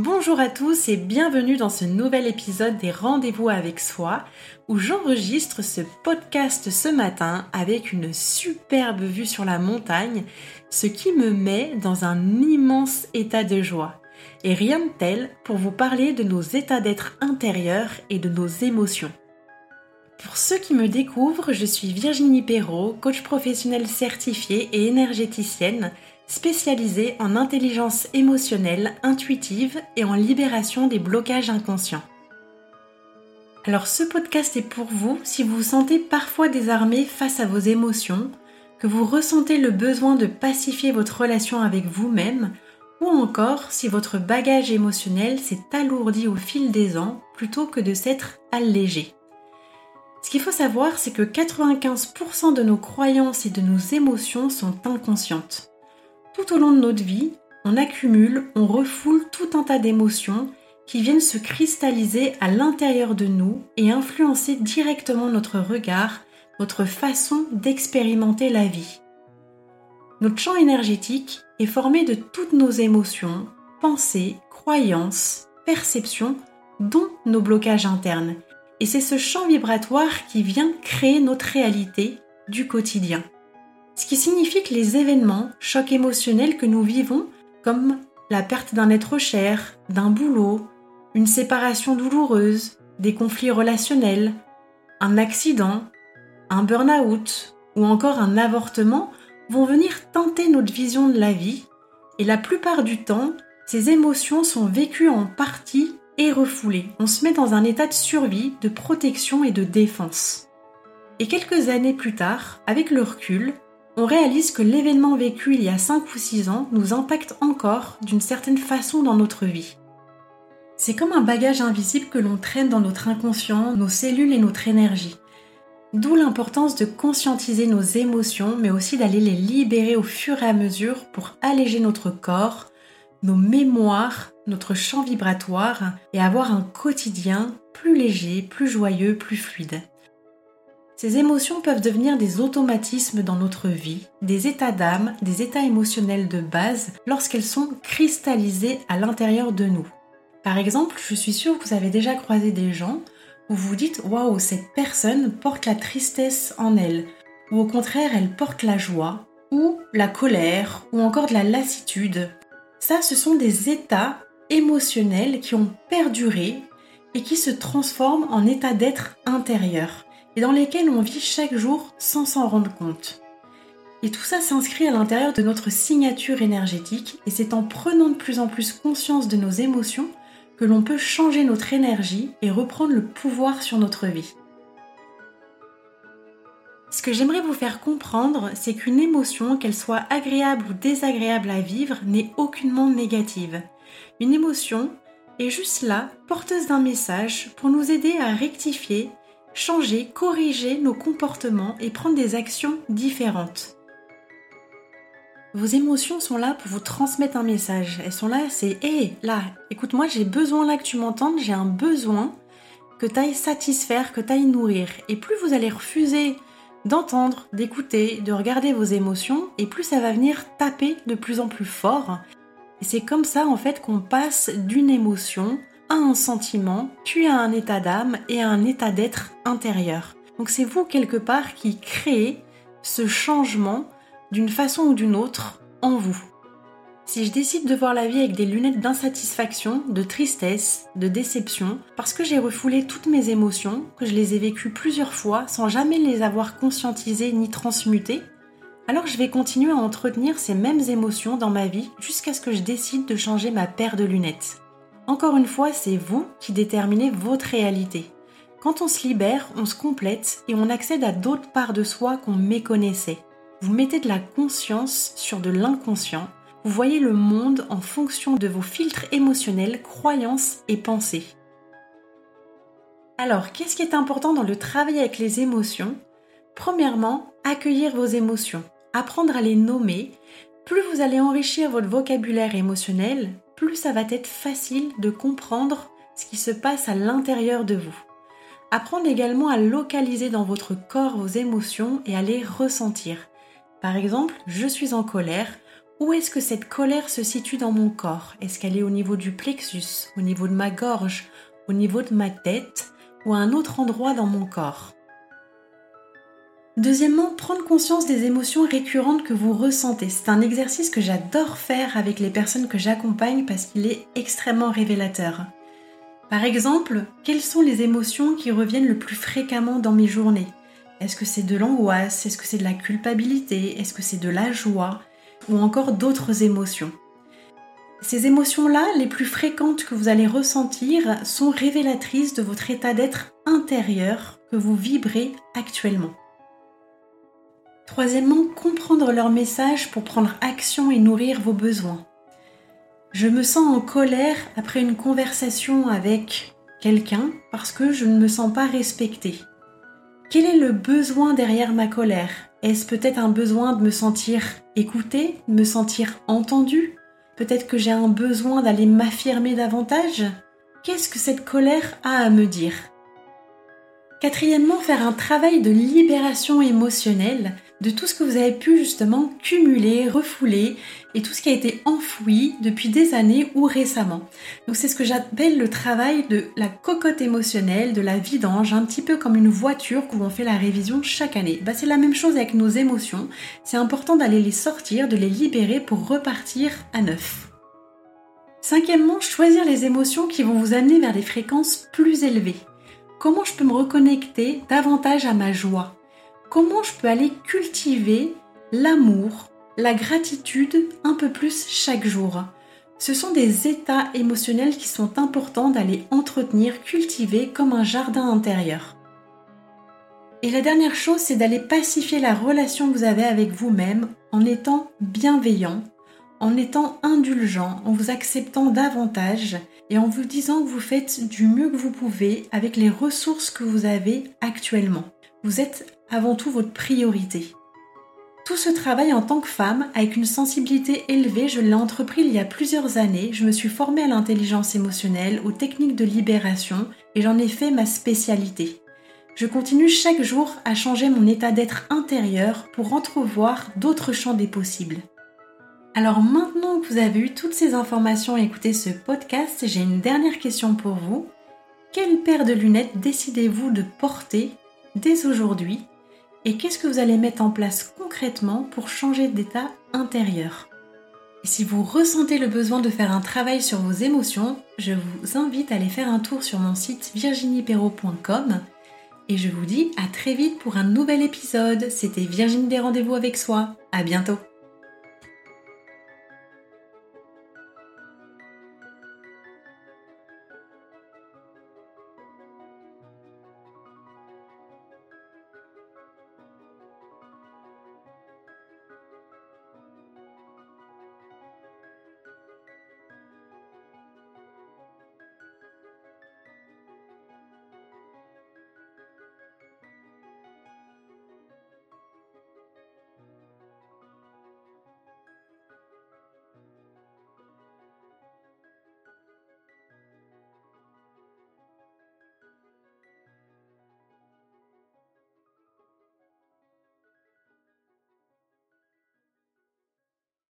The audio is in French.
Bonjour à tous et bienvenue dans ce nouvel épisode des Rendez-vous avec soi où j'enregistre ce podcast ce matin avec une superbe vue sur la montagne, ce qui me met dans un immense état de joie. Et rien de tel pour vous parler de nos états d'être intérieurs et de nos émotions. Pour ceux qui me découvrent, je suis Virginie Perrault, coach professionnel certifiée et énergéticienne spécialisée en intelligence émotionnelle intuitive et en libération des blocages inconscients. Alors ce podcast est pour vous si vous vous sentez parfois désarmé face à vos émotions, que vous ressentez le besoin de pacifier votre relation avec vous-même, ou encore si votre bagage émotionnel s'est alourdi au fil des ans plutôt que de s'être allégé. Ce qu'il faut savoir, c'est que 95% de nos croyances et de nos émotions sont inconscientes. Tout au long de notre vie, on accumule, on refoule tout un tas d'émotions qui viennent se cristalliser à l'intérieur de nous et influencer directement notre regard, notre façon d'expérimenter la vie. Notre champ énergétique est formé de toutes nos émotions, pensées, croyances, perceptions, dont nos blocages internes et c'est ce champ vibratoire qui vient créer notre réalité du quotidien. Ce qui signifie que les événements, chocs émotionnels que nous vivons, comme la perte d'un être cher, d'un boulot, une séparation douloureuse, des conflits relationnels, un accident, un burn-out ou encore un avortement vont venir tenter notre vision de la vie et la plupart du temps, ces émotions sont vécues en partie et refoulé. On se met dans un état de survie, de protection et de défense. Et quelques années plus tard, avec le recul, on réalise que l'événement vécu il y a 5 ou 6 ans nous impacte encore d'une certaine façon dans notre vie. C'est comme un bagage invisible que l'on traîne dans notre inconscient, nos cellules et notre énergie. D'où l'importance de conscientiser nos émotions, mais aussi d'aller les libérer au fur et à mesure pour alléger notre corps, nos mémoires, notre champ vibratoire et avoir un quotidien plus léger, plus joyeux, plus fluide. Ces émotions peuvent devenir des automatismes dans notre vie, des états d'âme, des états émotionnels de base lorsqu'elles sont cristallisées à l'intérieur de nous. Par exemple, je suis sûre que vous avez déjà croisé des gens où vous dites waouh, cette personne porte la tristesse en elle, ou au contraire, elle porte la joie, ou la colère, ou encore de la lassitude, ça, ce sont des états émotionnels qui ont perduré et qui se transforment en état d'être intérieur et dans lesquels on vit chaque jour sans s'en rendre compte. Et tout ça s'inscrit à l'intérieur de notre signature énergétique et c'est en prenant de plus en plus conscience de nos émotions que l'on peut changer notre énergie et reprendre le pouvoir sur notre vie. Ce que j'aimerais vous faire comprendre, c'est qu'une émotion, qu'elle soit agréable ou désagréable à vivre, n'est aucunement négative. Une émotion est juste là, porteuse d'un message, pour nous aider à rectifier, changer, corriger nos comportements et prendre des actions différentes. Vos émotions sont là pour vous transmettre un message. Elles sont là, c'est Hé, là, écoute-moi, j'ai besoin là que tu m'entendes, j'ai un besoin que tu ailles satisfaire, que tu ailles nourrir. Et plus vous allez refuser d'entendre, d'écouter, de regarder vos émotions et plus ça va venir taper de plus en plus fort. Et c'est comme ça en fait qu'on passe d'une émotion un sentiment, puis à un état d'âme et à un état d'être intérieur. Donc c'est vous quelque part qui créez ce changement d'une façon ou d'une autre en vous. Si je décide de voir la vie avec des lunettes d'insatisfaction, de tristesse, de déception, parce que j'ai refoulé toutes mes émotions, que je les ai vécues plusieurs fois sans jamais les avoir conscientisées ni transmutées, alors je vais continuer à entretenir ces mêmes émotions dans ma vie jusqu'à ce que je décide de changer ma paire de lunettes. Encore une fois, c'est vous qui déterminez votre réalité. Quand on se libère, on se complète et on accède à d'autres parts de soi qu'on méconnaissait. Vous mettez de la conscience sur de l'inconscient vous voyez le monde en fonction de vos filtres émotionnels, croyances et pensées. Alors, qu'est-ce qui est important dans le travail avec les émotions? Premièrement, accueillir vos émotions, apprendre à les nommer. Plus vous allez enrichir votre vocabulaire émotionnel, plus ça va être facile de comprendre ce qui se passe à l'intérieur de vous. Apprendre également à localiser dans votre corps vos émotions et à les ressentir. Par exemple, je suis en colère, où est-ce que cette colère se situe dans mon corps? Est-ce qu'elle est au niveau du plexus, au niveau de ma gorge, au niveau de ma tête ou à un autre endroit dans mon corps? Deuxièmement, prendre conscience des émotions récurrentes que vous ressentez. C'est un exercice que j'adore faire avec les personnes que j'accompagne parce qu'il est extrêmement révélateur. Par exemple, quelles sont les émotions qui reviennent le plus fréquemment dans mes journées? Est-ce que c'est de l'angoisse? Est-ce que c'est de la culpabilité? Est-ce que c'est de la joie? Ou encore d'autres émotions Ces émotions-là, les plus fréquentes que vous allez ressentir, sont révélatrices de votre état d'être intérieur que vous vibrez actuellement. Troisièmement, comprendre leur message pour prendre action et nourrir vos besoins. Je me sens en colère après une conversation avec quelqu'un parce que je ne me sens pas respectée. Quel est le besoin derrière ma colère? Est-ce peut-être un besoin de me sentir écoutée, de me sentir entendue? Peut-être que j'ai un besoin d'aller m'affirmer davantage? Qu'est-ce que cette colère a à me dire? Quatrièmement, faire un travail de libération émotionnelle de tout ce que vous avez pu justement cumuler, refouler et tout ce qui a été enfoui depuis des années ou récemment. Donc c'est ce que j'appelle le travail de la cocotte émotionnelle, de la vidange, un petit peu comme une voiture où on fait la révision chaque année. Bah, c'est la même chose avec nos émotions. C'est important d'aller les sortir, de les libérer pour repartir à neuf. Cinquièmement, choisir les émotions qui vont vous amener vers des fréquences plus élevées. Comment je peux me reconnecter davantage à ma joie? Comment je peux aller cultiver l'amour, la gratitude un peu plus chaque jour Ce sont des états émotionnels qui sont importants d'aller entretenir, cultiver comme un jardin intérieur. Et la dernière chose, c'est d'aller pacifier la relation que vous avez avec vous-même en étant bienveillant, en étant indulgent, en vous acceptant davantage et en vous disant que vous faites du mieux que vous pouvez avec les ressources que vous avez actuellement. Vous êtes avant tout votre priorité. Tout ce travail en tant que femme, avec une sensibilité élevée, je l'ai entrepris il y a plusieurs années. Je me suis formée à l'intelligence émotionnelle, aux techniques de libération et j'en ai fait ma spécialité. Je continue chaque jour à changer mon état d'être intérieur pour entrevoir d'autres champs des possibles. Alors maintenant que vous avez eu toutes ces informations et écouté ce podcast, j'ai une dernière question pour vous. Quelle paire de lunettes décidez-vous de porter dès aujourd'hui et qu'est-ce que vous allez mettre en place concrètement pour changer d'état intérieur? Si vous ressentez le besoin de faire un travail sur vos émotions, je vous invite à aller faire un tour sur mon site virginiepero.com et je vous dis à très vite pour un nouvel épisode. C'était Virginie des rendez-vous avec soi. À bientôt